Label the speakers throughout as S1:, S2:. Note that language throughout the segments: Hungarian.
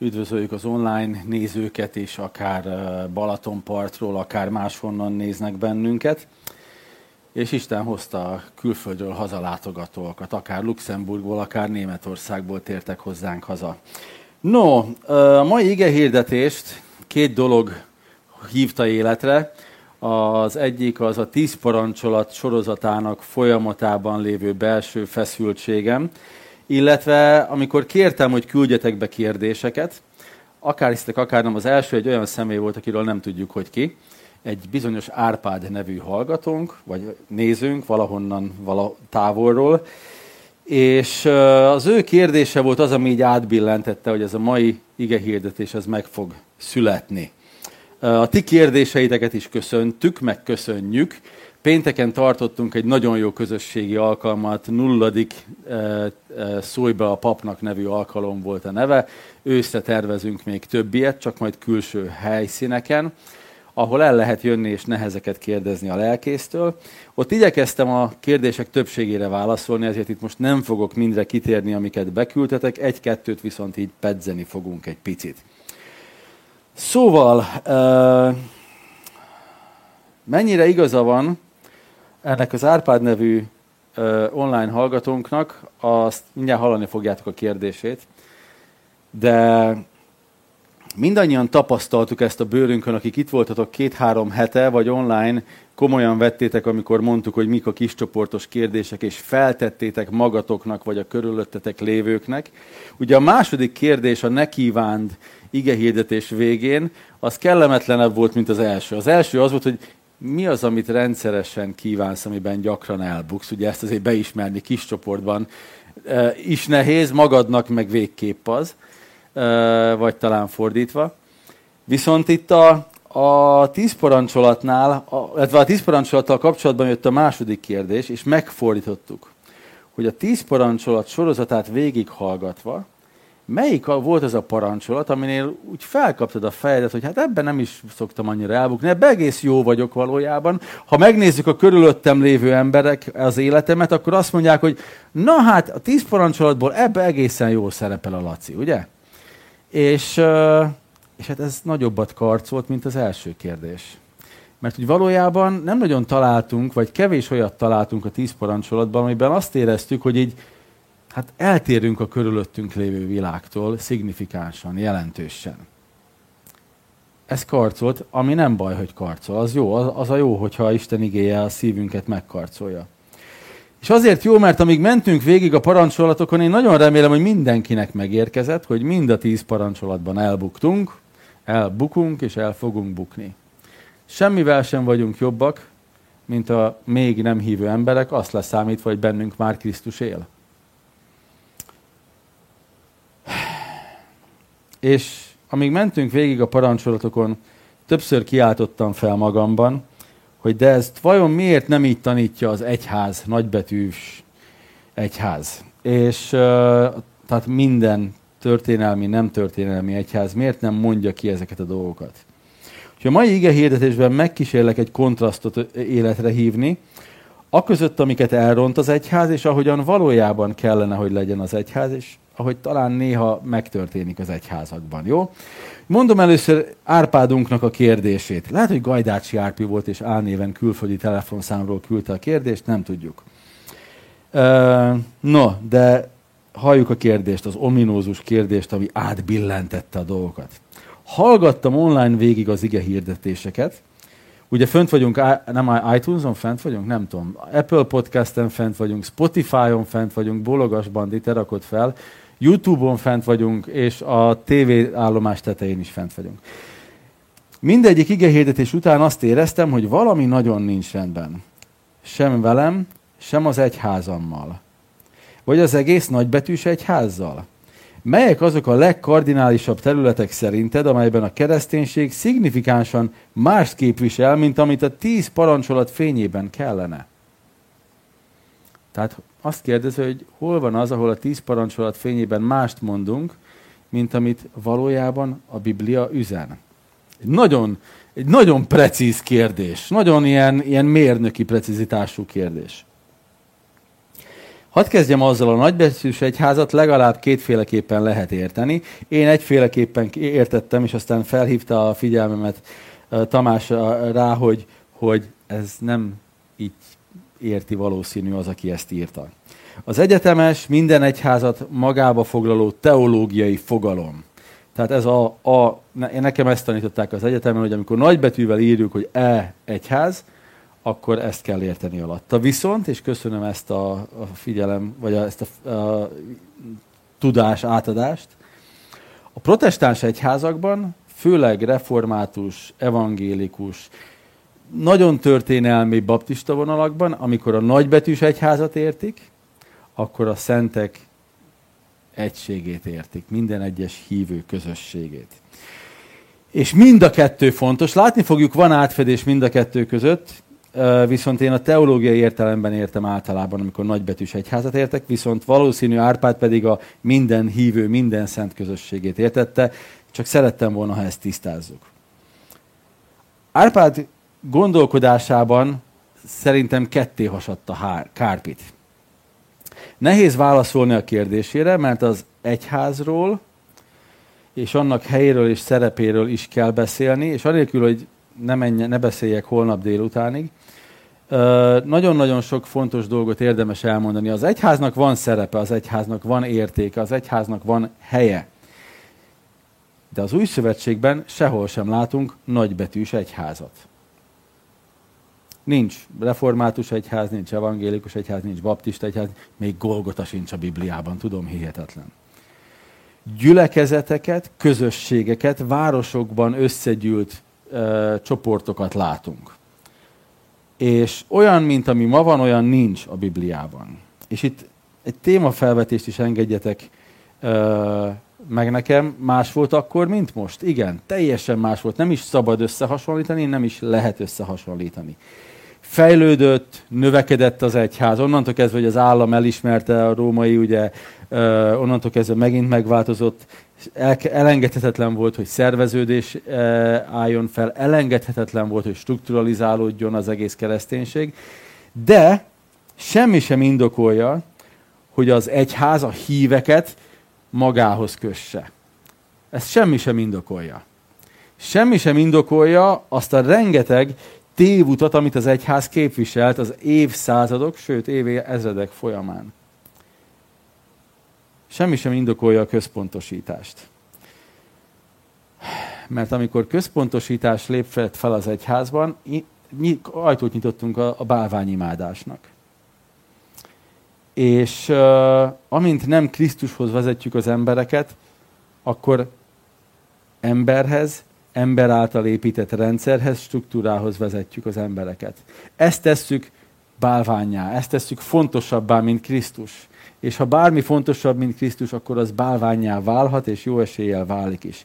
S1: Üdvözöljük az online nézőket is, akár Balatonpartról, akár máshonnan néznek bennünket. És Isten hozta külföldről hazalátogatókat, akár Luxemburgból, akár Németországból tértek hozzánk haza. No, a mai ige hirdetést két dolog hívta életre. Az egyik az a tíz parancsolat sorozatának folyamatában lévő belső feszültségem, illetve amikor kértem, hogy küldjetek be kérdéseket, akár hisztek, akár nem, az első egy olyan személy volt, akiről nem tudjuk, hogy ki, egy bizonyos Árpád nevű hallgatónk, vagy nézőnk valahonnan, vala távolról, és az ő kérdése volt az, ami így átbillentette, hogy ez a mai ige hirdetés ez meg fog születni. A ti kérdéseiteket is köszöntük, meg köszönjük. Pénteken tartottunk egy nagyon jó közösségi alkalmat, nulladik szólj be a papnak nevű alkalom volt a neve. Őszre tervezünk még több ilyet, csak majd külső helyszíneken ahol el lehet jönni és nehezeket kérdezni a lelkésztől. Ott igyekeztem a kérdések többségére válaszolni, ezért itt most nem fogok mindre kitérni, amiket beküldtetek, egy-kettőt viszont így pedzeni fogunk egy picit. Szóval, mennyire igaza van ennek az Árpád nevű online hallgatónknak, azt mindjárt hallani fogjátok a kérdését, de mindannyian tapasztaltuk ezt a bőrünkön, akik itt voltatok két-három hete, vagy online, komolyan vettétek, amikor mondtuk, hogy mik a kiscsoportos kérdések, és feltettétek magatoknak, vagy a körülöttetek lévőknek. Ugye a második kérdés, a ne kívánd igehirdetés végén, az kellemetlenebb volt, mint az első. Az első az volt, hogy mi az, amit rendszeresen kívánsz, amiben gyakran elbuksz. Ugye ezt azért beismerni kis csoportban e, is nehéz, magadnak meg végképp az vagy talán fordítva. Viszont itt a, a tíz parancsolatnál, a, a tíz parancsolattal kapcsolatban jött a második kérdés, és megfordítottuk, hogy a tíz parancsolat sorozatát végighallgatva, melyik volt az a parancsolat, aminél úgy felkaptad a fejedet, hogy hát ebben nem is szoktam annyira elbukni, ebben egész jó vagyok valójában. Ha megnézzük a körülöttem lévő emberek az életemet, akkor azt mondják, hogy na hát a tíz parancsolatból ebbe egészen jól szerepel a Laci, ugye? És, és hát ez nagyobbat karcolt, mint az első kérdés. Mert hogy valójában nem nagyon találtunk, vagy kevés olyat találtunk a tíz parancsolatban, amiben azt éreztük, hogy így hát eltérünk a körülöttünk lévő világtól szignifikánsan, jelentősen. Ez karcolt, ami nem baj, hogy karcol. Az jó, az, a jó, hogyha Isten igéje a szívünket megkarcolja. És azért jó, mert amíg mentünk végig a parancsolatokon, én nagyon remélem, hogy mindenkinek megérkezett, hogy mind a tíz parancsolatban elbuktunk, elbukunk és el fogunk bukni. Semmivel sem vagyunk jobbak, mint a még nem hívő emberek, azt leszámítva, hogy bennünk már Krisztus él. És amíg mentünk végig a parancsolatokon, többször kiáltottam fel magamban, hogy de ezt vajon miért nem így tanítja az egyház, nagybetűs egyház. És tehát minden történelmi, nem történelmi egyház miért nem mondja ki ezeket a dolgokat. És a mai ige hirdetésben megkísérlek egy kontrasztot életre hívni, aközött, amiket elront az egyház, és ahogyan valójában kellene, hogy legyen az egyház, és ahogy talán néha megtörténik az egyházakban, jó? Mondom először Árpádunknak a kérdését. Lehet, hogy Gajdácsi Árpi volt, és álnéven külföldi telefonszámról küldte a kérdést, nem tudjuk. No, de halljuk a kérdést, az ominózus kérdést, ami átbillentette a dolgokat. Hallgattam online végig az ige hirdetéseket, Ugye fönt vagyunk, nem iTunes-on fent vagyunk? Nem tudom. Apple Podcast-en fent vagyunk, Spotify-on fent vagyunk, Bologas Bandit rakott fel, YouTube-on fent vagyunk, és a TV állomás tetején is fent vagyunk. Mindegyik igehirdetés után azt éreztem, hogy valami nagyon nincs rendben. Sem velem, sem az egyházammal. Vagy az egész nagybetűs egyházzal. Melyek azok a legkardinálisabb területek szerinted, amelyben a kereszténység szignifikánsan mást képvisel, mint amit a tíz parancsolat fényében kellene? Tehát azt kérdezi, hogy hol van az, ahol a tíz parancsolat fényében mást mondunk, mint amit valójában a Biblia üzen. Egy nagyon, egy nagyon precíz kérdés, nagyon ilyen, ilyen mérnöki precizitású kérdés. Hadd kezdjem azzal, a nagybetűs egyházat legalább kétféleképpen lehet érteni. Én egyféleképpen értettem, és aztán felhívta a figyelmemet Tamás rá, hogy, hogy ez nem így érti valószínű az, aki ezt írta. Az egyetemes, minden egyházat magába foglaló teológiai fogalom. Tehát ez a, a nekem ezt tanították az egyetemen, hogy amikor nagybetűvel írjuk, hogy E egyház, akkor ezt kell érteni alatta. Viszont, és köszönöm ezt a, a figyelem, vagy a, ezt a, a tudás átadást, a protestáns egyházakban, főleg református, evangélikus, nagyon történelmi baptista vonalakban, amikor a nagybetűs egyházat értik, akkor a szentek egységét értik, minden egyes hívő közösségét. És mind a kettő fontos. Látni fogjuk, van átfedés mind a kettő között, viszont én a teológiai értelemben értem általában, amikor nagybetűs egyházat értek, viszont valószínű Árpád pedig a minden hívő, minden szent közösségét értette, csak szerettem volna, ha ezt tisztázzuk. Árpád gondolkodásában szerintem ketté hasadta hár, kárpit. Nehéz válaszolni a kérdésére, mert az egyházról és annak helyéről és szerepéről is kell beszélni, és anélkül, hogy ne, menje, ne beszéljek holnap délutánig, nagyon-nagyon sok fontos dolgot érdemes elmondani. Az egyháznak van szerepe, az egyháznak van értéke, az egyháznak van helye. De az új szövetségben sehol sem látunk nagybetűs egyházat. Nincs református egyház, nincs evangélikus egyház, nincs baptista egyház, még Golgota sincs a Bibliában, tudom, hihetetlen. Gyülekezeteket, közösségeket, városokban összegyűlt ö, csoportokat látunk. És olyan, mint ami ma van, olyan nincs a Bibliában. És itt egy témafelvetést is engedjetek ö, meg nekem. Más volt akkor, mint most? Igen, teljesen más volt. Nem is szabad összehasonlítani, nem is lehet összehasonlítani fejlődött, növekedett az egyház. Onnantól kezdve, hogy az állam elismerte a római, ugye, onnantól kezdve megint megváltozott, elengedhetetlen volt, hogy szerveződés álljon fel, elengedhetetlen volt, hogy strukturalizálódjon az egész kereszténység, de semmi sem indokolja, hogy az egyház a híveket magához kösse. Ez semmi sem indokolja. Semmi sem indokolja azt a rengeteg tévutat, amit az egyház képviselt az évszázadok, sőt éve ezredek folyamán. Semmi sem indokolja a központosítást. Mert amikor központosítás lép fel az egyházban, ajtót nyitottunk a, a bálványimádásnak. És uh, amint nem Krisztushoz vezetjük az embereket, akkor emberhez, ember által épített rendszerhez, struktúrához vezetjük az embereket. Ezt tesszük bálványá, ezt tesszük fontosabbá, mint Krisztus. És ha bármi fontosabb, mint Krisztus, akkor az bálványá válhat, és jó eséllyel válik is.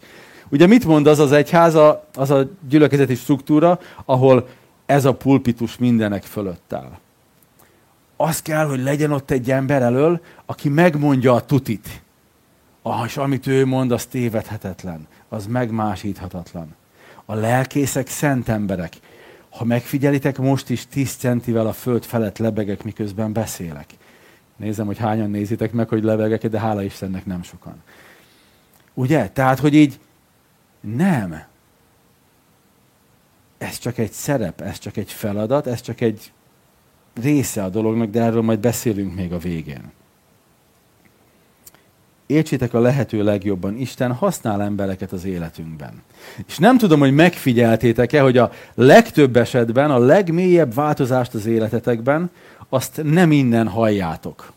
S1: Ugye mit mond az az egyház, az a gyülekezeti struktúra, ahol ez a pulpitus mindenek fölött áll? Az kell, hogy legyen ott egy ember elől, aki megmondja a tutit. Ah, és amit ő mond, az tévedhetetlen az megmásíthatatlan. A lelkészek szent emberek. Ha megfigyelitek, most is 10 centivel a föld felett lebegek, miközben beszélek. Nézem, hogy hányan nézitek meg, hogy lebegek, de hála Istennek nem sokan. Ugye? Tehát, hogy így nem. Ez csak egy szerep, ez csak egy feladat, ez csak egy része a dolognak, de erről majd beszélünk még a végén értsétek a lehető legjobban, Isten használ embereket az életünkben. És nem tudom, hogy megfigyeltétek-e, hogy a legtöbb esetben, a legmélyebb változást az életetekben, azt nem innen halljátok.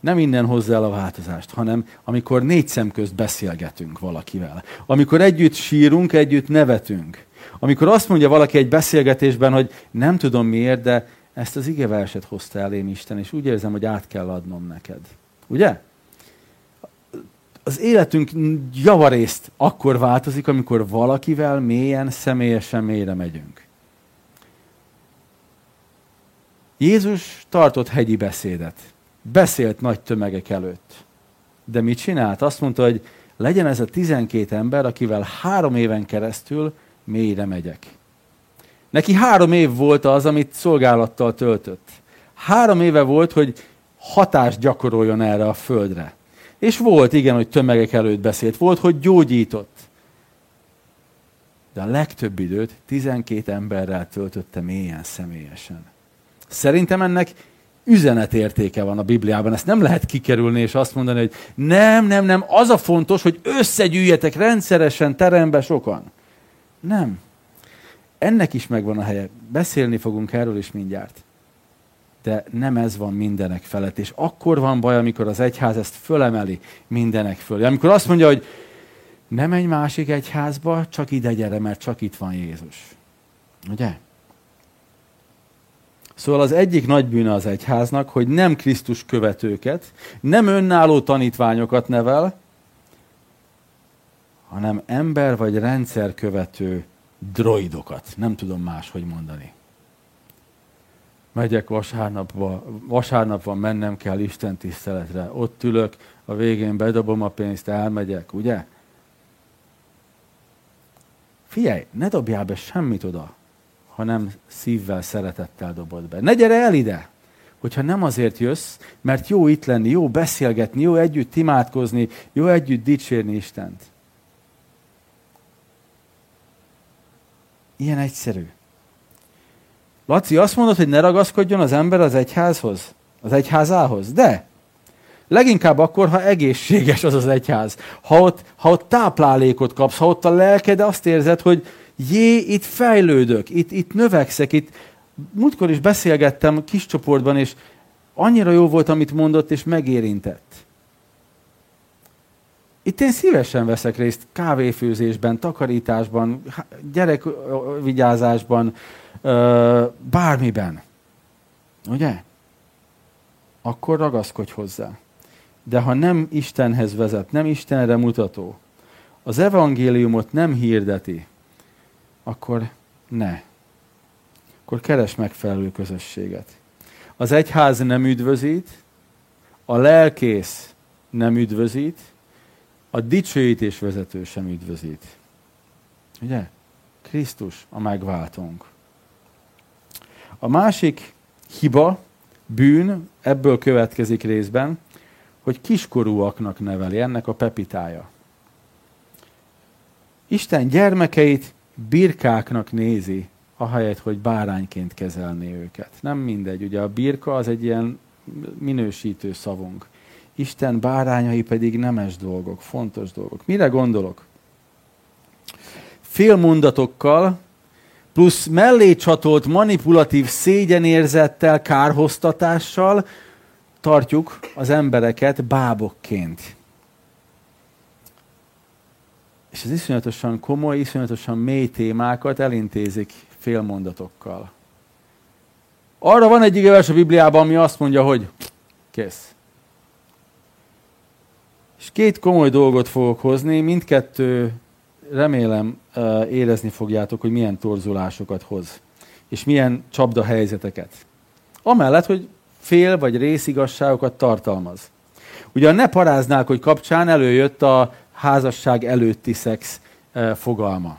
S1: Nem innen hozzá el a változást, hanem amikor négy szem közt beszélgetünk valakivel. Amikor együtt sírunk, együtt nevetünk. Amikor azt mondja valaki egy beszélgetésben, hogy nem tudom miért, de ezt az igeverset hozta elém Isten, és úgy érzem, hogy át kell adnom neked. Ugye? Az életünk javarészt akkor változik, amikor valakivel mélyen, személyesen mélyre megyünk. Jézus tartott hegyi beszédet. Beszélt nagy tömegek előtt. De mit csinált? Azt mondta, hogy legyen ez a tizenkét ember, akivel három éven keresztül mélyre megyek. Neki három év volt az, amit szolgálattal töltött. Három éve volt, hogy hatást gyakoroljon erre a földre. És volt, igen, hogy tömegek előtt beszélt, volt, hogy gyógyított. De a legtöbb időt 12 emberrel töltötte mélyen személyesen. Szerintem ennek üzenetértéke van a Bibliában. Ezt nem lehet kikerülni és azt mondani, hogy nem, nem, nem, az a fontos, hogy összegyűjjetek rendszeresen terembe sokan. Nem. Ennek is megvan a helye. Beszélni fogunk erről is mindjárt. De nem ez van mindenek felett. És akkor van baj, amikor az egyház ezt fölemeli mindenek fölé. Amikor azt mondja, hogy nem egy másik egyházba, csak ide gyere, mert csak itt van Jézus. Ugye? Szóval az egyik nagy bűne az egyháznak, hogy nem Krisztus követőket, nem önálló tanítványokat nevel, hanem ember vagy rendszer követő droidokat. Nem tudom máshogy mondani. Megyek vasárnapba, vasárnap van, mennem kell Isten tiszteletre. Ott ülök, a végén bedobom a pénzt, elmegyek, ugye? Figyelj, ne dobjál be semmit oda, hanem szívvel, szeretettel dobod be. Ne gyere el ide, hogyha nem azért jössz, mert jó itt lenni, jó beszélgetni, jó együtt imádkozni, jó együtt dicsérni Istent. Ilyen egyszerű. Laci, azt mondod, hogy ne ragaszkodjon az ember az egyházhoz? Az egyházához? De! Leginkább akkor, ha egészséges az az egyház. Ha ott, ha ott táplálékot kapsz, ha ott a lelked azt érzed, hogy jé, itt fejlődök, itt, itt növekszek, itt múltkor is beszélgettem kis csoportban, és annyira jó volt, amit mondott, és megérintett. Itt én szívesen veszek részt kávéfőzésben, takarításban, gyerekvigyázásban, bármiben. Ugye? Akkor ragaszkodj hozzá. De ha nem Istenhez vezet, nem Istenre mutató, az evangéliumot nem hirdeti, akkor ne. Akkor keres megfelelő közösséget. Az egyház nem üdvözít, a lelkész nem üdvözít, a dicsőítés vezető sem üdvözít. Ugye? Krisztus a megváltónk. A másik hiba, bűn, ebből következik részben, hogy kiskorúaknak neveli, ennek a pepitája. Isten gyermekeit birkáknak nézi, ahelyett, hogy bárányként kezelné őket. Nem mindegy, ugye a birka az egy ilyen minősítő szavunk. Isten bárányai pedig nemes dolgok, fontos dolgok. Mire gondolok? Félmondatokkal, plusz mellé csatolt manipulatív szégyenérzettel, kárhoztatással tartjuk az embereket bábokként. És az iszonyatosan komoly, iszonyatosan mély témákat elintézik félmondatokkal. Arra van egy igevers a Bibliában, ami azt mondja, hogy kész. És két komoly dolgot fogok hozni, mindkettő remélem érezni fogjátok, hogy milyen torzulásokat hoz, és milyen csapda helyzeteket. Amellett, hogy fél vagy részigasságokat tartalmaz. Ugye ne paráznák, hogy kapcsán előjött a házasság előtti szex fogalma.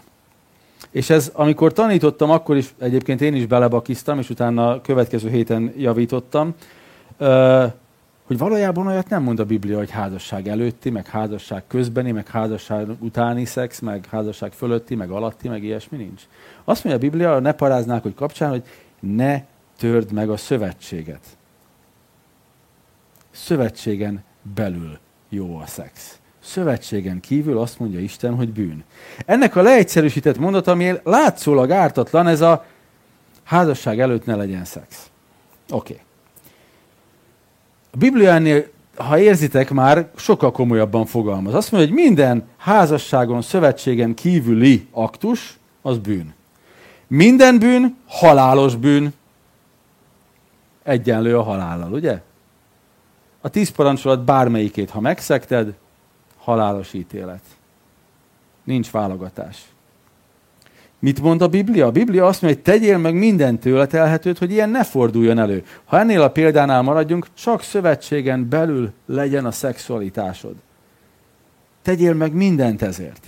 S1: És ez, amikor tanítottam, akkor is egyébként én is belebakiztam, és utána a következő héten javítottam, hogy valójában olyat nem mond a Biblia, hogy házasság előtti, meg házasság közbeni, meg házasság utáni szex, meg házasság fölötti, meg alatti, meg ilyesmi nincs. Azt mondja a Biblia, ne paráznák, hogy kapcsán, hogy ne törd meg a szövetséget. Szövetségen belül jó a szex. Szövetségen kívül azt mondja Isten, hogy bűn. Ennek a leegyszerűsített mondat, ami látszólag ártatlan, ez a házasság előtt ne legyen szex. Oké. Okay. A Biblia ennél, ha érzitek már, sokkal komolyabban fogalmaz. Azt mondja, hogy minden házasságon, szövetségen kívüli aktus, az bűn. Minden bűn, halálos bűn, egyenlő a halállal, ugye? A tíz parancsolat bármelyikét, ha megszekted, halálos ítélet. Nincs válogatás. Mit mond a Biblia? A Biblia azt mondja, hogy tegyél meg minden tőle telhetőt, hogy ilyen ne forduljon elő. Ha ennél a példánál maradjunk, csak szövetségen belül legyen a szexualitásod. Tegyél meg mindent ezért.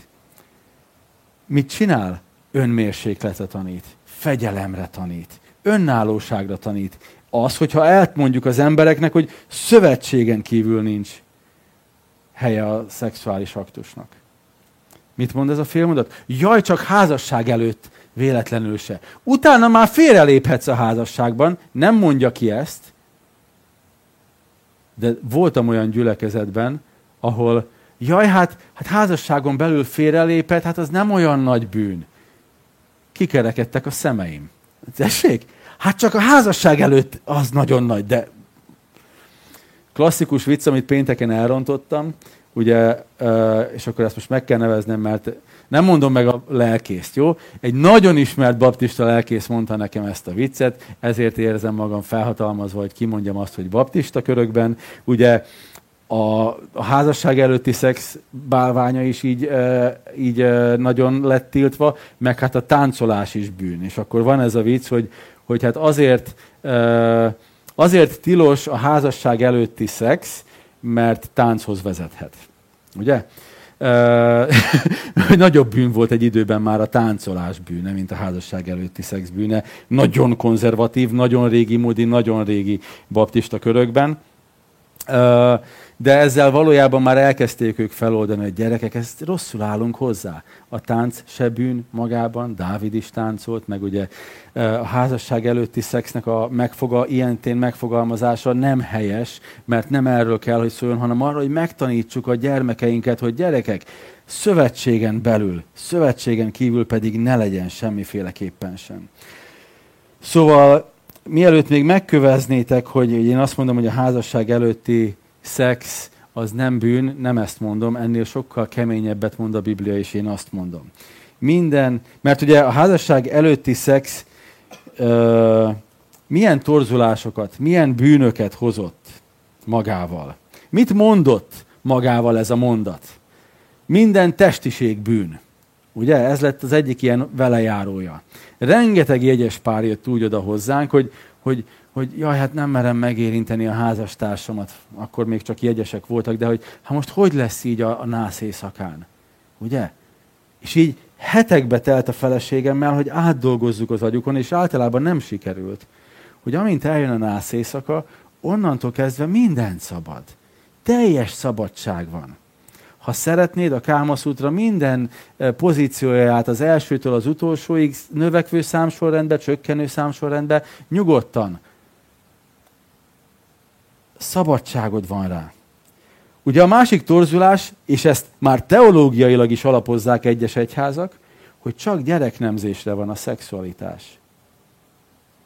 S1: Mit csinál? Önmérsékletre tanít, fegyelemre tanít, önállóságra tanít. Az, hogyha elmondjuk az embereknek, hogy szövetségen kívül nincs helye a szexuális aktusnak. Mit mond ez a félmondat? Jaj, csak házasság előtt véletlenül se. Utána már félreléphetsz a házasságban, nem mondja ki ezt, de voltam olyan gyülekezetben, ahol jaj, hát, hát házasságon belül félrelépett, hát az nem olyan nagy bűn. Kikerekedtek a szemeim. Tessék? Hát csak a házasság előtt az nagyon nagy, de klasszikus vicc, amit pénteken elrontottam, ugye, és akkor ezt most meg kell neveznem, mert nem mondom meg a lelkészt, jó? Egy nagyon ismert baptista lelkész mondta nekem ezt a viccet, ezért érzem magam felhatalmazva, hogy kimondjam azt, hogy baptista körökben. Ugye a, a házasság előtti szex bálványa is így, így nagyon lett tiltva, meg hát a táncolás is bűn. És akkor van ez a vicc, hogy, hogy hát azért, azért tilos a házasság előtti szex, mert tánchoz vezethet. Ugye? nagyobb bűn volt egy időben már a táncolás bűne, mint a házasság előtti szex bűne. Nagyon konzervatív, nagyon régi módi, nagyon régi baptista körökben de ezzel valójában már elkezdték ők feloldani, hogy gyerekek, ezt rosszul állunk hozzá. A tánc se bűn magában, Dávid is táncolt, meg ugye a házasság előtti szexnek a megfoga, ilyentén megfogalmazása nem helyes, mert nem erről kell, hogy szóljon, hanem arról, hogy megtanítsuk a gyermekeinket, hogy gyerekek, szövetségen belül, szövetségen kívül pedig ne legyen semmiféleképpen sem. Szóval mielőtt még megköveznétek, hogy én azt mondom, hogy a házasság előtti szex az nem bűn, nem ezt mondom, ennél sokkal keményebbet mond a Biblia, és én azt mondom. Minden, mert ugye a házasság előtti szex ö, milyen torzulásokat, milyen bűnöket hozott magával. Mit mondott magával ez a mondat? Minden testiség bűn. Ugye? Ez lett az egyik ilyen velejárója. Rengeteg jegyes pár jött úgy oda hozzánk, hogy, hogy, hogy jaj, hát nem merem megérinteni a házastársamat, akkor még csak jegyesek voltak, de hogy hát most hogy lesz így a, a nász éjszakán? Ugye? És így hetekbe telt a feleségemmel, hogy átdolgozzuk az agyukon, és általában nem sikerült. Hogy amint eljön a nász éjszaka, onnantól kezdve minden szabad. Teljes szabadság van. Ha szeretnéd a Kámaszútra minden eh, pozícióját az elsőtől az utolsóig növekvő számsorrendbe, csökkenő számsorrendbe, nyugodtan szabadságod van rá. Ugye a másik torzulás, és ezt már teológiailag is alapozzák egyes egyházak, hogy csak gyereknemzésre van a szexualitás.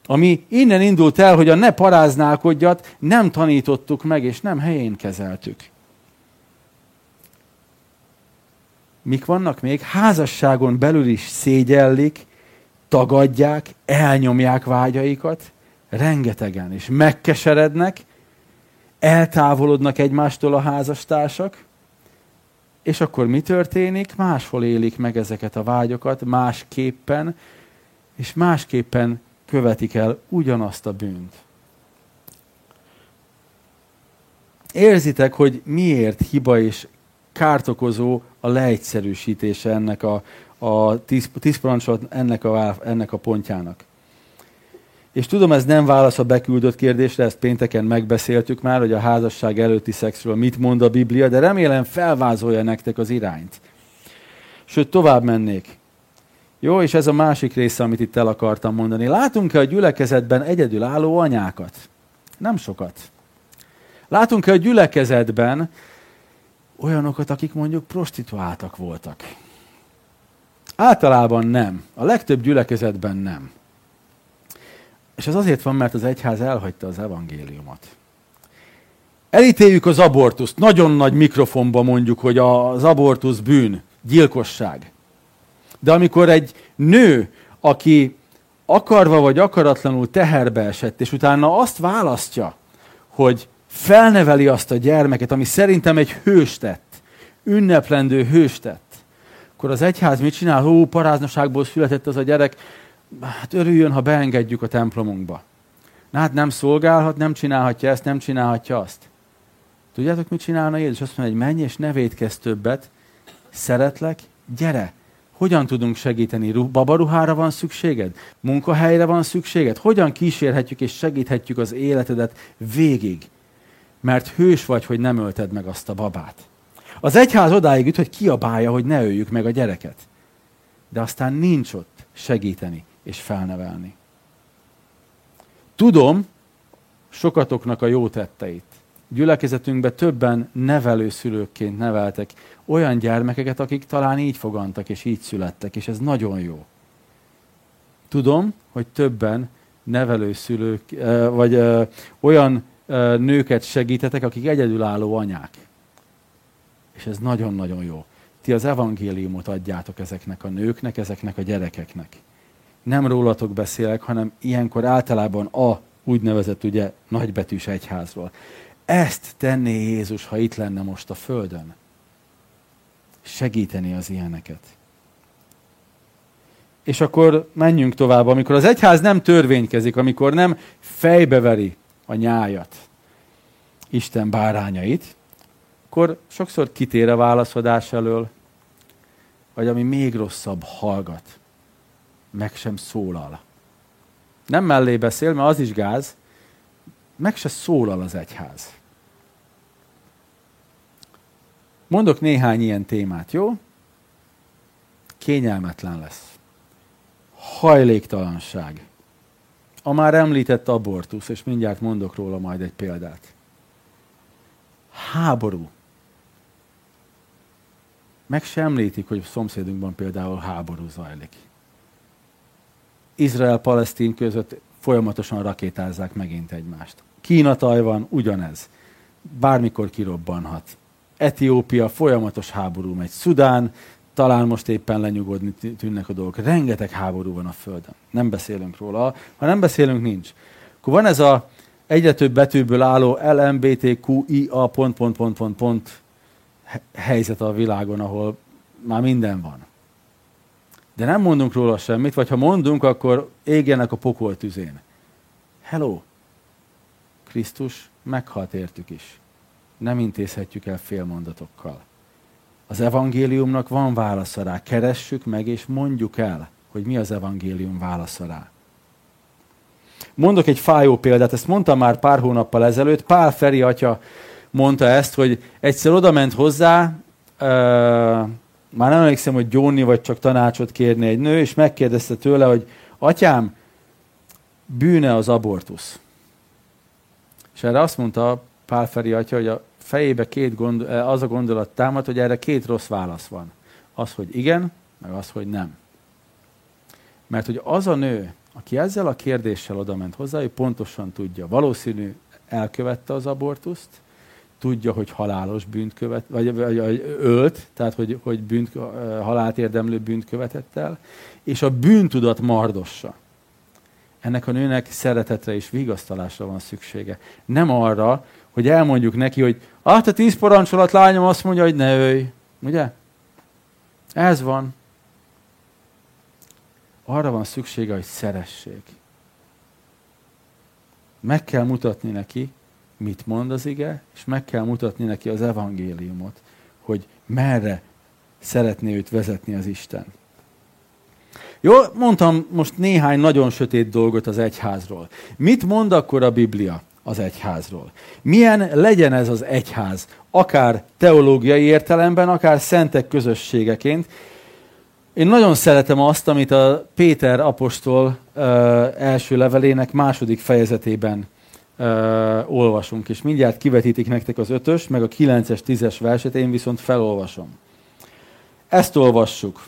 S1: Ami innen indult el, hogy a ne paráználkodjat nem tanítottuk meg, és nem helyén kezeltük. Mik vannak még? Házasságon belül is szégyellik, tagadják, elnyomják vágyaikat, rengetegen, és megkeserednek, eltávolodnak egymástól a házastársak, és akkor mi történik? Máshol élik meg ezeket a vágyokat, másképpen, és másképpen követik el ugyanazt a bűnt. Érzitek, hogy miért hiba és kártokozó a leegyszerűsítése ennek a, a tíz, tíz ennek a, ennek a pontjának. És tudom, ez nem válasz a beküldött kérdésre, ezt pénteken megbeszéltük már, hogy a házasság előtti szexről mit mond a Biblia, de remélem felvázolja nektek az irányt. Sőt, tovább mennék. Jó, és ez a másik része, amit itt el akartam mondani. Látunk-e a gyülekezetben egyedül álló anyákat? Nem sokat. Látunk-e a gyülekezetben olyanokat, akik mondjuk prostituáltak voltak? Általában nem. A legtöbb gyülekezetben nem. És ez azért van, mert az egyház elhagyta az evangéliumot. Elítéljük az abortuszt. Nagyon nagy mikrofonba mondjuk, hogy az abortusz bűn, gyilkosság. De amikor egy nő, aki akarva vagy akaratlanul teherbe esett, és utána azt választja, hogy felneveli azt a gyermeket, ami szerintem egy hőstett, ünneplendő hőstett, akkor az egyház mit csinál? Hú, paráznaságból született az a gyerek, hát örüljön, ha beengedjük a templomunkba. Na hát nem szolgálhat, nem csinálhatja ezt, nem csinálhatja azt. Tudjátok, mit csinálna Jézus? Azt mondja, hogy menj és ne védkezz többet, szeretlek, gyere, Hogyan tudunk segíteni? Babaruhára van szükséged? Munkahelyre van szükséged? Hogyan kísérhetjük és segíthetjük az életedet végig? Mert hős vagy, hogy nem ölted meg azt a babát. Az egyház odáig üt, hogy kiabálja, hogy ne öljük meg a gyereket. De aztán nincs ott segíteni és felnevelni. Tudom sokatoknak a jó tetteit. Gyülekezetünkben többen nevelőszülőkként neveltek olyan gyermekeket, akik talán így fogantak és így születtek, és ez nagyon jó. Tudom, hogy többen nevelőszülők, vagy olyan nőket segítetek, akik egyedülálló anyák. És ez nagyon-nagyon jó. Ti az evangéliumot adjátok ezeknek a nőknek, ezeknek a gyerekeknek. Nem rólatok beszélek, hanem ilyenkor általában a úgynevezett ugye nagybetűs egyházról. Ezt tenné Jézus, ha itt lenne most a földön. Segíteni az ilyeneket. És akkor menjünk tovább, amikor az egyház nem törvénykezik, amikor nem fejbeveri a nyájat, Isten bárányait, akkor sokszor kitér a válaszadás elől, vagy ami még rosszabb, hallgat, meg sem szólal. Nem mellé beszél, mert az is gáz, meg se szólal az egyház. Mondok néhány ilyen témát, jó? Kényelmetlen lesz. Hajléktalanság. A már említett abortusz, és mindjárt mondok róla majd egy példát. Háború. Meg sem említik, hogy szomszédunkban például háború zajlik. Izrael-Palesztin között folyamatosan rakétázzák megint egymást. Kína-Tajvan ugyanez. Bármikor kirobbanhat. Etiópia folyamatos háború megy. Szudán, talán most éppen lenyugodni tűnnek a dolgok. Rengeteg háború van a Földön. Nem beszélünk róla. Ha nem beszélünk, nincs. Akkor van ez a egyre több betűből álló LMBTQIA pont, pont, pont, pont, pont helyzet a világon, ahol már minden van. De nem mondunk róla semmit, vagy ha mondunk, akkor égjenek a pokol tüzén. Hello! Krisztus meghalt értük is. Nem intézhetjük el félmondatokkal. Az evangéliumnak van válasza rá. Keressük meg és mondjuk el, hogy mi az evangélium válasza rá. Mondok egy fájó példát, ezt mondtam már pár hónappal ezelőtt. Pál Feri atya mondta ezt, hogy egyszer oda ment hozzá, uh, már nem emlékszem, hogy gyónni vagy csak tanácsot kérni egy nő, és megkérdezte tőle, hogy atyám, bűne az abortusz. És erre azt mondta Pál Feri atya, hogy a fejébe két gond, az a gondolat támad, hogy erre két rossz válasz van. Az, hogy igen, meg az, hogy nem. Mert hogy az a nő, aki ezzel a kérdéssel oda ment hozzá, ő pontosan tudja, valószínű elkövette az abortuszt, tudja, hogy halálos bűnt követ, vagy, vagy, vagy ölt, tehát hogy, hogy bűnt, halált érdemlő bűnt követett el, és a bűntudat mardossa. Ennek a nőnek szeretetre és vigasztalásra van szüksége. Nem arra, hogy elmondjuk neki, hogy ah, te tíz parancsolat lányom azt mondja, hogy ne ölj. Ugye? Ez van. Arra van szüksége, hogy szeressék. Meg kell mutatni neki, mit mond az ige, és meg kell mutatni neki az evangéliumot, hogy merre szeretné őt vezetni az Isten. Jó, mondtam most néhány nagyon sötét dolgot az egyházról. Mit mond akkor a Biblia az egyházról? Milyen legyen ez az egyház, akár teológiai értelemben, akár szentek közösségeként? Én nagyon szeretem azt, amit a Péter apostol uh, első levelének második fejezetében uh, olvasunk, és mindjárt kivetítik nektek az ötös, meg a kilences, tízes verset, én viszont felolvasom. Ezt olvassuk.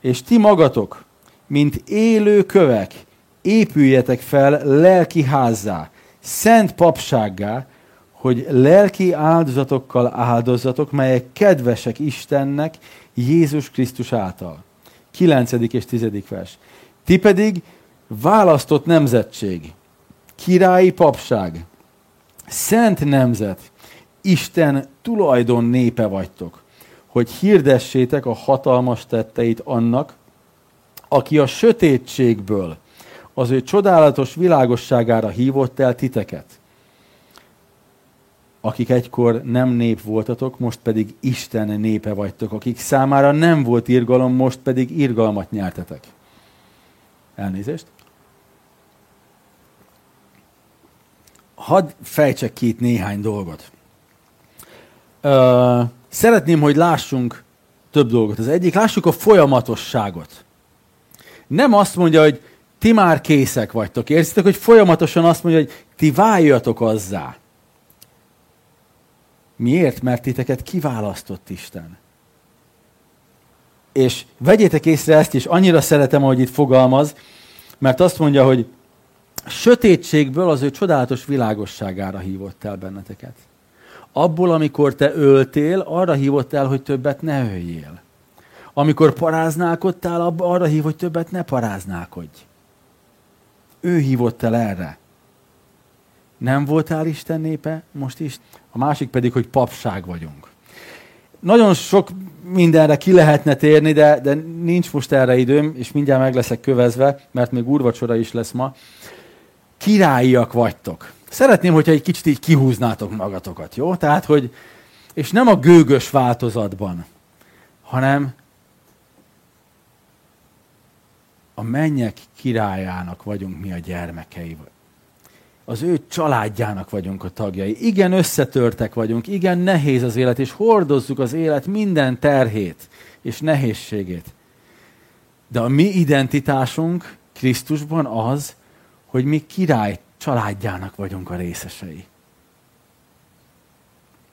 S1: És ti magatok, mint élő kövek, épüljetek fel lelki házzá, szent papsággá, hogy lelki áldozatokkal áldozatok, melyek kedvesek Istennek Jézus Krisztus által. 9. és 10. vers. Ti pedig választott nemzetség, királyi papság, szent nemzet, Isten tulajdon népe vagytok, hogy hirdessétek a hatalmas tetteit annak, aki a sötétségből az ő csodálatos világosságára hívott el titeket. akik egykor nem nép voltatok, most pedig Isten népe vagytok, akik számára nem volt irgalom, most pedig irgalmat nyertetek. Elnézést. Hadd fejtsek ki itt néhány dolgot. Ö, szeretném, hogy lássunk több dolgot. Az egyik, lássuk a folyamatosságot. Nem azt mondja, hogy ti már készek vagytok. Érzitek, hogy folyamatosan azt mondja, hogy ti váljatok azzá. Miért? Mert titeket kiválasztott Isten. És vegyétek észre ezt is, annyira szeretem, ahogy itt fogalmaz, mert azt mondja, hogy sötétségből az ő csodálatos világosságára hívott el benneteket. Abból, amikor te öltél, arra hívott el, hogy többet ne öljél. Amikor paráználkodtál, arra hív, hogy többet ne paráználkodj. Ő hívott el erre. Nem voltál Isten népe, most is. A másik pedig, hogy papság vagyunk. Nagyon sok mindenre ki lehetne térni, de, de nincs most erre időm, és mindjárt meg leszek kövezve, mert még úrvacsora is lesz ma. Királyiak vagytok. Szeretném, hogyha egy kicsit így kihúznátok magatokat, jó? Tehát, hogy, és nem a gőgös változatban, hanem a mennyek királyának vagyunk mi a gyermekei. Az ő családjának vagyunk a tagjai. Igen, összetörtek vagyunk, igen, nehéz az élet, és hordozzuk az élet minden terhét és nehézségét. De a mi identitásunk Krisztusban az, hogy mi király családjának vagyunk a részesei.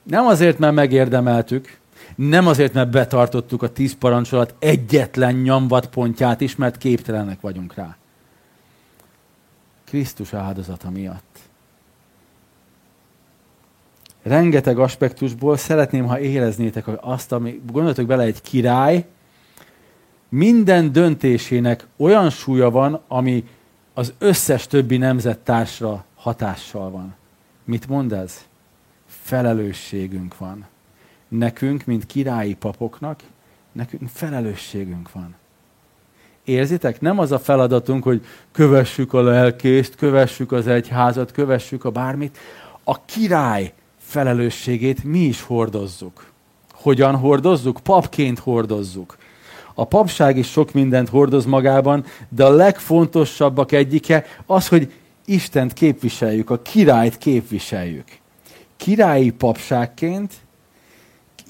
S1: Nem azért, mert megérdemeltük, nem azért, mert betartottuk a tíz parancsolat egyetlen nyomvat pontját is, mert képtelenek vagyunk rá. Krisztus áldozata miatt. Rengeteg aspektusból szeretném, ha éreznétek azt, ami, gondoljatok bele, egy király, minden döntésének olyan súlya van, ami az összes többi nemzettársra hatással van. Mit mond ez? Felelősségünk van nekünk, mint királyi papoknak, nekünk felelősségünk van. Érzitek? Nem az a feladatunk, hogy kövessük a lelkészt, kövessük az egyházat, kövessük a bármit. A király felelősségét mi is hordozzuk. Hogyan hordozzuk? Papként hordozzuk. A papság is sok mindent hordoz magában, de a legfontosabbak egyike az, hogy Istent képviseljük, a királyt képviseljük. Királyi papságként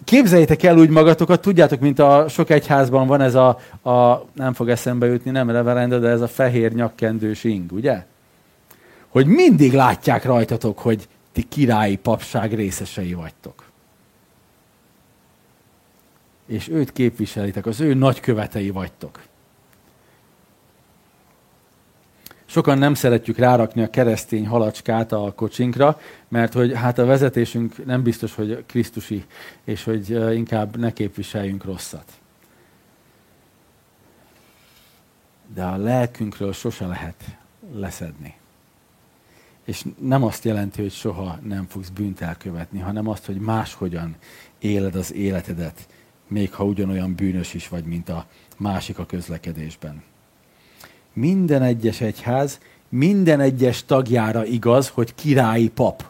S1: képzeljétek el úgy magatokat, tudjátok, mint a sok egyházban van ez a, a nem fog eszembe jutni, nem reverenda, de ez a fehér nyakkendős ing, ugye? Hogy mindig látják rajtatok, hogy ti királyi papság részesei vagytok. És őt képviselitek, az ő nagykövetei vagytok. Sokan nem szeretjük rárakni a keresztény halacskát a kocsinkra, mert hogy hát a vezetésünk nem biztos, hogy krisztusi, és hogy inkább ne képviseljünk rosszat. De a lelkünkről sose lehet leszedni. És nem azt jelenti, hogy soha nem fogsz bűnt elkövetni, hanem azt, hogy máshogyan éled az életedet, még ha ugyanolyan bűnös is vagy, mint a másik a közlekedésben minden egyes egyház, minden egyes tagjára igaz, hogy királyi pap.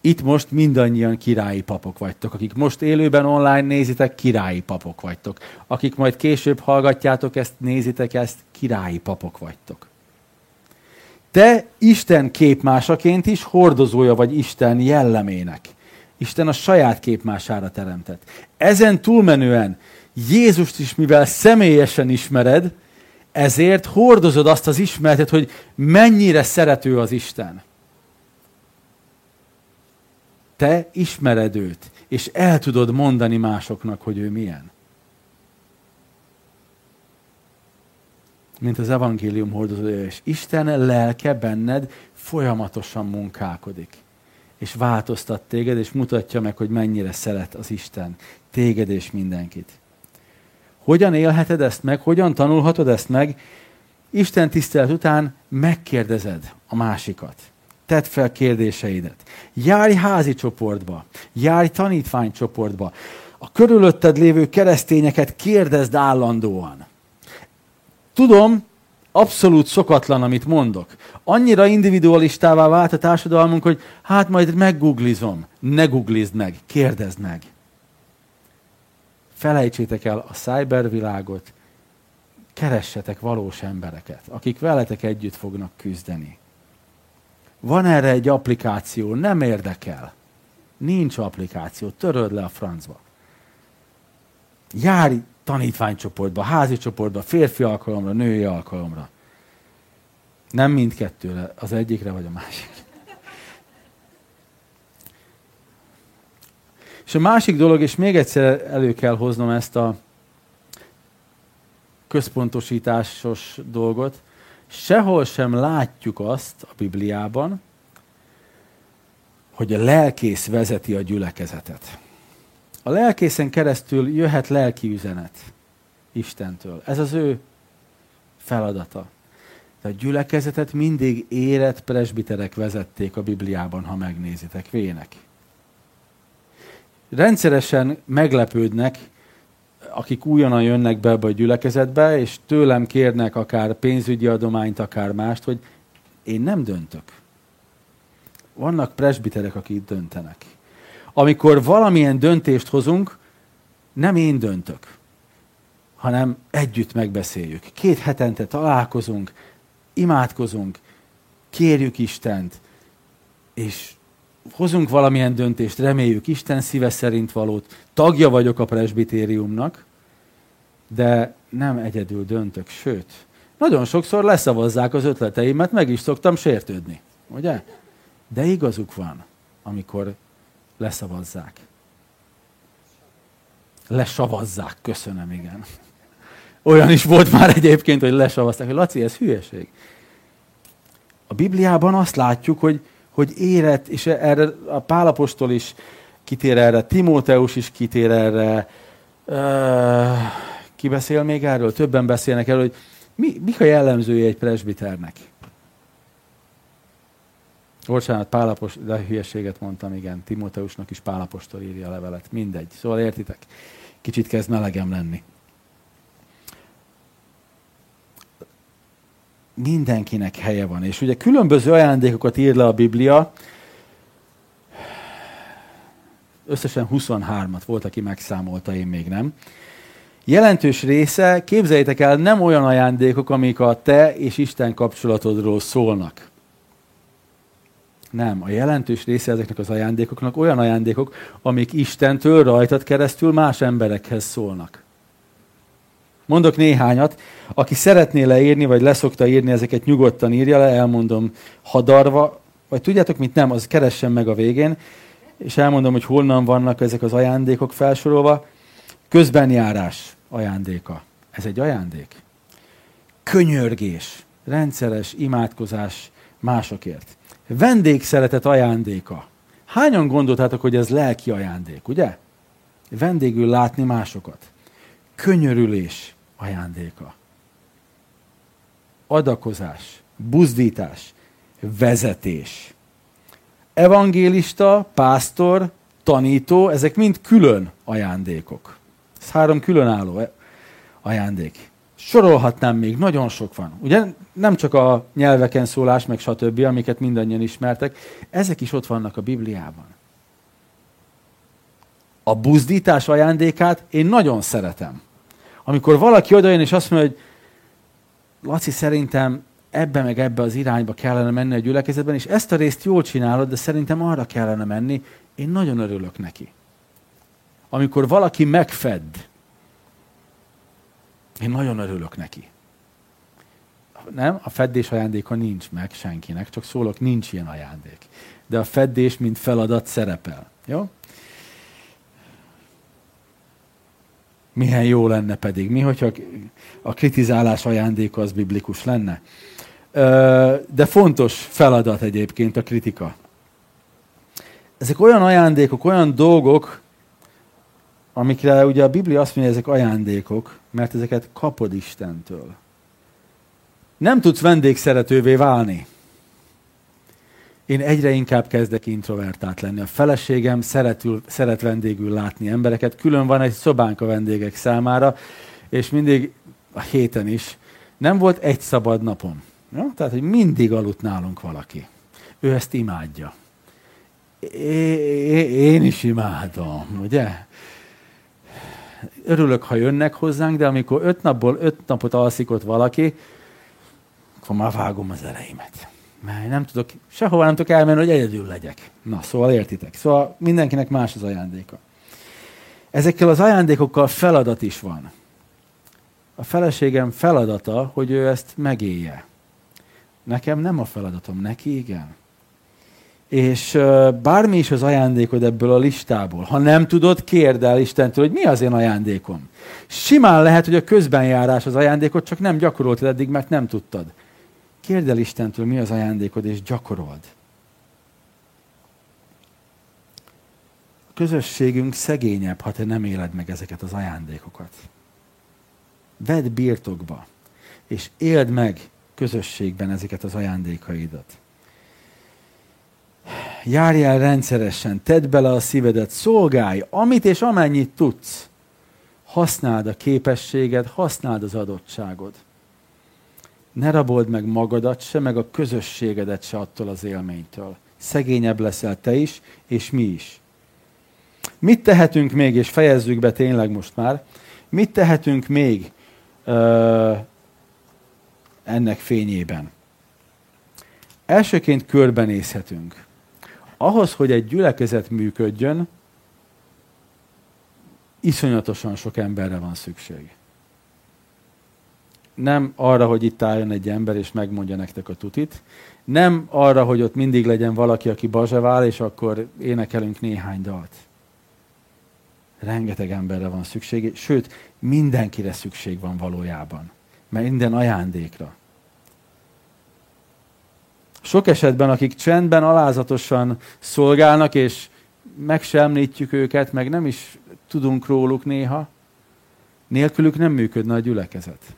S1: Itt most mindannyian királyi papok vagytok. Akik most élőben online nézitek, királyi papok vagytok. Akik majd később hallgatjátok ezt, nézitek ezt, királyi papok vagytok. Te Isten képmásaként is hordozója vagy Isten jellemének. Isten a saját képmására teremtett. Ezen túlmenően Jézust is, mivel személyesen ismered, ezért hordozod azt az ismeretet, hogy mennyire szerető az Isten. Te ismered őt, és el tudod mondani másoknak, hogy ő milyen. Mint az evangélium hordozója, és Isten lelke benned folyamatosan munkálkodik. És változtat téged, és mutatja meg, hogy mennyire szeret az Isten. Téged és mindenkit. Hogyan élheted ezt meg? Hogyan tanulhatod ezt meg? Isten tisztelet után megkérdezed a másikat. Tedd fel kérdéseidet. Járj házi csoportba. Járj tanítványcsoportba. A körülötted lévő keresztényeket kérdezd állandóan. Tudom, Abszolút szokatlan, amit mondok. Annyira individualistává vált a társadalmunk, hogy hát majd meggooglizom. Ne googlizd meg, kérdezd meg. Felejtsétek el a cybervilágot, keressetek valós embereket, akik veletek együtt fognak küzdeni. Van erre egy applikáció, nem érdekel. Nincs applikáció, töröd le a francba. Járj tanítványcsoportba, házi csoportba, férfi alkalomra, női alkalomra. Nem mindkettőre, az egyikre vagy a másikra. És a másik dolog, és még egyszer elő kell hoznom ezt a központosításos dolgot, sehol sem látjuk azt a Bibliában, hogy a lelkész vezeti a gyülekezetet. A lelkészen keresztül jöhet lelki üzenet Istentől. Ez az ő feladata. De a gyülekezetet mindig érett presbiterek vezették a Bibliában, ha megnézitek, vének. Rendszeresen meglepődnek, akik újonnan jönnek be ebbe a gyülekezetbe, és tőlem kérnek akár pénzügyi adományt, akár mást, hogy én nem döntök. Vannak presbiterek, akik döntenek. Amikor valamilyen döntést hozunk, nem én döntök, hanem együtt megbeszéljük. Két hetente találkozunk, imádkozunk, kérjük Istent, és hozunk valamilyen döntést, reméljük Isten szíve szerint valót. Tagja vagyok a presbitériumnak, de nem egyedül döntök, sőt, nagyon sokszor leszavazzák az ötleteimet, meg is szoktam sértődni, ugye? De igazuk van, amikor leszavazzák. Lesavazzák, köszönöm, igen. Olyan is volt már egyébként, hogy lesavazták, hogy Laci, ez hülyeség. A Bibliában azt látjuk, hogy, hogy érett, és erre a Pálapostól is kitér erre, Timóteus is kitér erre, uh, ki beszél még erről? Többen beszélnek erről, hogy mi, mik a jellemzője egy presbiternek? Bocsánat, Pálapostól, de hülyeséget mondtam, igen. Timóteusnak is Pálapostól írja a levelet. Mindegy. Szóval értitek? Kicsit kezd melegem lenni. Mindenkinek helye van. És ugye különböző ajándékokat ír le a Biblia, összesen 23-at volt, aki megszámolta, én még nem. Jelentős része, képzeljétek el, nem olyan ajándékok, amik a te és Isten kapcsolatodról szólnak. Nem, a jelentős része ezeknek az ajándékoknak olyan ajándékok, amik Istentől rajtad keresztül más emberekhez szólnak. Mondok néhányat. Aki szeretné leírni, vagy leszokta írni, ezeket nyugodtan írja le, elmondom hadarva, vagy tudjátok mit, nem, az keressen meg a végén, és elmondom, hogy honnan vannak ezek az ajándékok felsorolva. Közbenjárás ajándéka. Ez egy ajándék. Könyörgés, rendszeres imádkozás másokért. Vendégszeretet ajándéka. Hányan gondoltátok, hogy ez lelki ajándék, ugye? Vendégül látni másokat. Könyörülés ajándéka. Adakozás, buzdítás, vezetés. Evangélista, pásztor, tanító, ezek mind külön ajándékok. Ez három különálló ajándék. Sorolhatnám még, nagyon sok van. Ugye nem csak a nyelveken szólás, meg stb., amiket mindannyian ismertek, ezek is ott vannak a Bibliában. A buzdítás ajándékát én nagyon szeretem. Amikor valaki odajön és azt mondja, hogy Laci, szerintem ebbe meg ebbe az irányba kellene menni a gyülekezetben, és ezt a részt jól csinálod, de szerintem arra kellene menni, én nagyon örülök neki. Amikor valaki megfedd, én nagyon örülök neki. Nem? A feddés ajándéka nincs meg senkinek, csak szólok, nincs ilyen ajándék. De a feddés, mint feladat szerepel. Jó? Milyen jó lenne pedig. Mi, hogyha a kritizálás ajándéka az biblikus lenne? De fontos feladat egyébként a kritika. Ezek olyan ajándékok, olyan dolgok, amikre ugye a Biblia azt mondja, ezek ajándékok, mert ezeket kapod Istentől. Nem tudsz vendégszeretővé válni én egyre inkább kezdek introvertált lenni. A feleségem szeretül, szeret vendégül látni embereket, külön van egy szobánk a vendégek számára, és mindig a héten is Nem volt egy szabad napom. Ja? Tehát, hogy mindig aludt nálunk valaki. Ő ezt imádja. É, én is imádom, ugye? Örülök, ha jönnek hozzánk, de amikor öt napból öt napot alszik ott valaki, akkor már vágom az eleimet. Mert nem tudok, sehova nem tudok elmenni, hogy egyedül legyek. Na, szóval értitek. Szóval mindenkinek más az ajándéka. Ezekkel az ajándékokkal feladat is van. A feleségem feladata, hogy ő ezt megélje. Nekem nem a feladatom, neki igen. És bármi is az ajándékod ebből a listából, ha nem tudod, kérd el Istentől, hogy mi az én ajándékom. Simán lehet, hogy a közbenjárás az ajándékot, csak nem gyakoroltad eddig, mert nem tudtad. Kérd el Istentől, mi az ajándékod, és gyakorold. A közösségünk szegényebb, ha te nem éled meg ezeket az ajándékokat. Vedd birtokba, és éld meg közösségben ezeket az ajándékaidat. Járj el rendszeresen, tedd bele a szívedet, szolgálj, amit és amennyit tudsz. Használd a képességed, használd az adottságod. Ne rabold meg magadat se, meg a közösségedet se attól az élménytől. Szegényebb leszel te is, és mi is. Mit tehetünk még, és fejezzük be tényleg most már, mit tehetünk még ö, ennek fényében? Elsőként körbenézhetünk. Ahhoz, hogy egy gyülekezet működjön, iszonyatosan sok emberre van szükség nem arra, hogy itt álljon egy ember és megmondja nektek a tutit, nem arra, hogy ott mindig legyen valaki, aki bazsevál, és akkor énekelünk néhány dalt. Rengeteg emberre van szükség, sőt, mindenkire szükség van valójában. Mert minden ajándékra. Sok esetben, akik csendben, alázatosan szolgálnak, és meg sem említjük őket, meg nem is tudunk róluk néha, nélkülük nem működne a gyülekezet.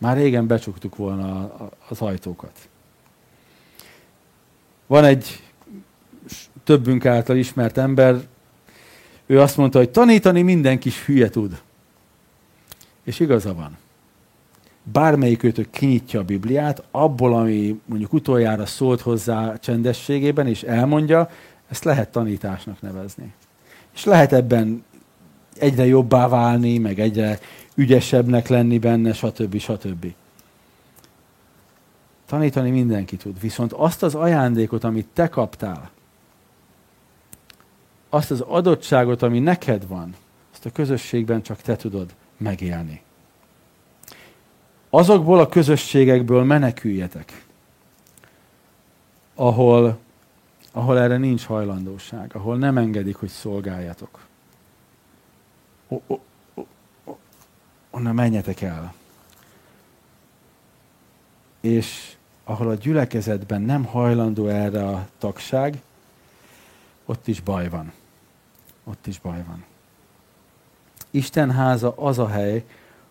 S1: Már régen becsuktuk volna az ajtókat. Van egy többünk által ismert ember, ő azt mondta, hogy tanítani minden kis hülye tud. És igaza van. Bármelyik őtök kinyitja a Bibliát, abból, ami mondjuk utoljára szólt hozzá csendességében, és elmondja, ezt lehet tanításnak nevezni. És lehet ebben egyre jobbá válni, meg egyre ügyesebbnek lenni benne, stb. stb. Tanítani mindenki tud. Viszont azt az ajándékot, amit te kaptál, azt az adottságot, ami neked van, azt a közösségben csak te tudod megélni. Azokból a közösségekből meneküljetek, ahol, ahol erre nincs hajlandóság, ahol nem engedik, hogy szolgáljatok. Onnan menjetek el. És ahol a gyülekezetben nem hajlandó erre a tagság, ott is baj van. Ott is baj van. Isten háza az a hely,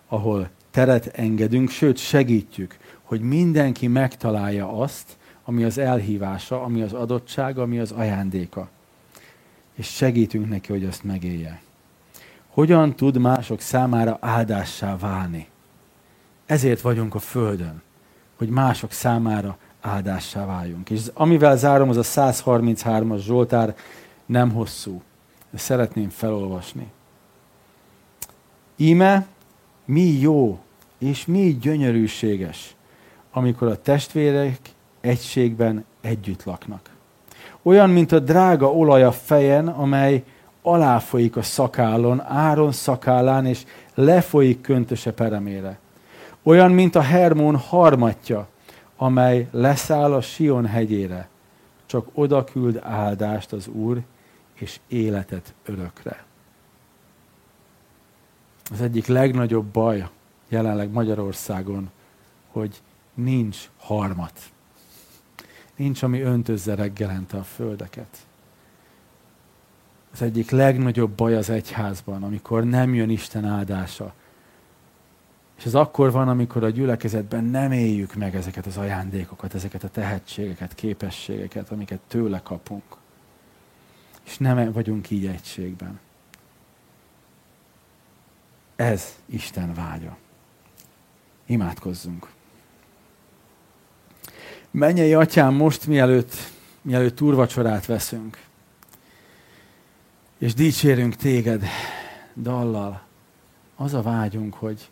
S1: ahol teret engedünk, sőt segítjük, hogy mindenki megtalálja azt, ami az elhívása, ami az adottsága, ami az ajándéka. És segítünk neki, hogy azt megélje hogyan tud mások számára áldássá válni. Ezért vagyunk a Földön, hogy mások számára áldássá váljunk. És amivel zárom, az a 133-as Zsoltár nem hosszú, de szeretném felolvasni. Íme mi jó és mi gyönyörűséges, amikor a testvérek egységben együtt laknak. Olyan, mint a drága olaj a fejen, amely aláfolyik a szakállon, Áron szakállán, és lefolyik köntöse peremére. Olyan, mint a Hermón harmatja, amely leszáll a Sion hegyére. Csak oda küld áldást az Úr, és életet örökre. Az egyik legnagyobb baj jelenleg Magyarországon, hogy nincs harmat. Nincs, ami öntözze reggelente a földeket az egyik legnagyobb baj az egyházban, amikor nem jön Isten áldása. És ez akkor van, amikor a gyülekezetben nem éljük meg ezeket az ajándékokat, ezeket a tehetségeket, képességeket, amiket tőle kapunk. És nem vagyunk így egységben. Ez Isten vágya. Imádkozzunk. Menjei atyám, most mielőtt, mielőtt túrvacsorát veszünk, és dicsérünk téged dallal, az a vágyunk, hogy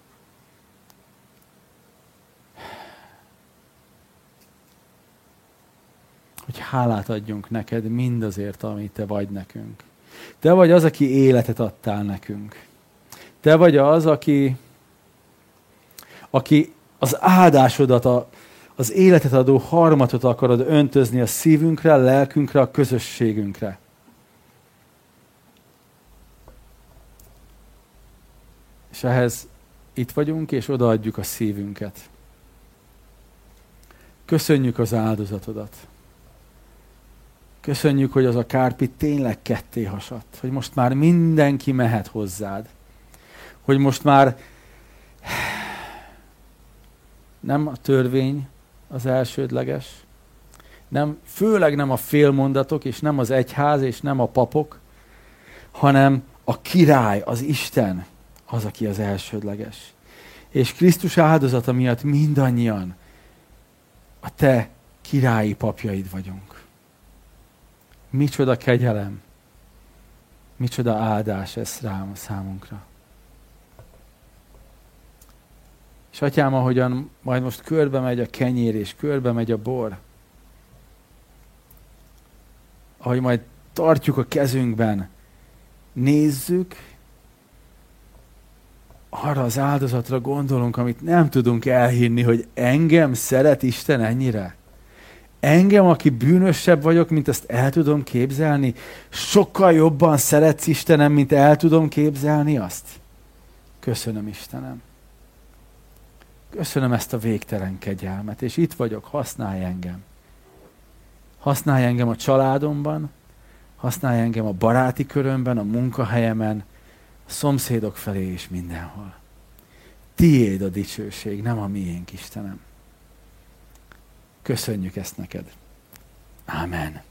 S1: hogy hálát adjunk neked mindazért, amit te vagy nekünk. Te vagy az, aki életet adtál nekünk. Te vagy az, aki, aki az áldásodat, a, az életet adó harmatot akarod öntözni a szívünkre, a lelkünkre, a közösségünkre. És ehhez itt vagyunk, és odaadjuk a szívünket. Köszönjük az áldozatodat. Köszönjük, hogy az a kárpi tényleg ketté hasadt, hogy most már mindenki mehet hozzád. Hogy most már nem a törvény az elsődleges, nem, főleg nem a félmondatok, és nem az egyház, és nem a papok, hanem a király, az Isten, az, aki az elsődleges. És Krisztus áldozata miatt mindannyian a te királyi papjaid vagyunk. Micsoda kegyelem, micsoda áldás ez rám számunkra. És atyám, ahogyan majd most körbe megy a kenyér, és körbe megy a bor, ahogy majd tartjuk a kezünkben, nézzük, arra az áldozatra gondolunk, amit nem tudunk elhinni, hogy engem szeret Isten ennyire. Engem, aki bűnösebb vagyok, mint ezt el tudom képzelni, sokkal jobban szeretsz Istenem, mint el tudom képzelni azt. Köszönöm, Istenem. Köszönöm ezt a végtelen kegyelmet, és itt vagyok, használj engem. Használj engem a családomban, használj engem a baráti körömben, a munkahelyemen, a szomszédok felé és mindenhol. Tiéd a dicsőség, nem a miénk, Istenem. Köszönjük ezt neked. Amen.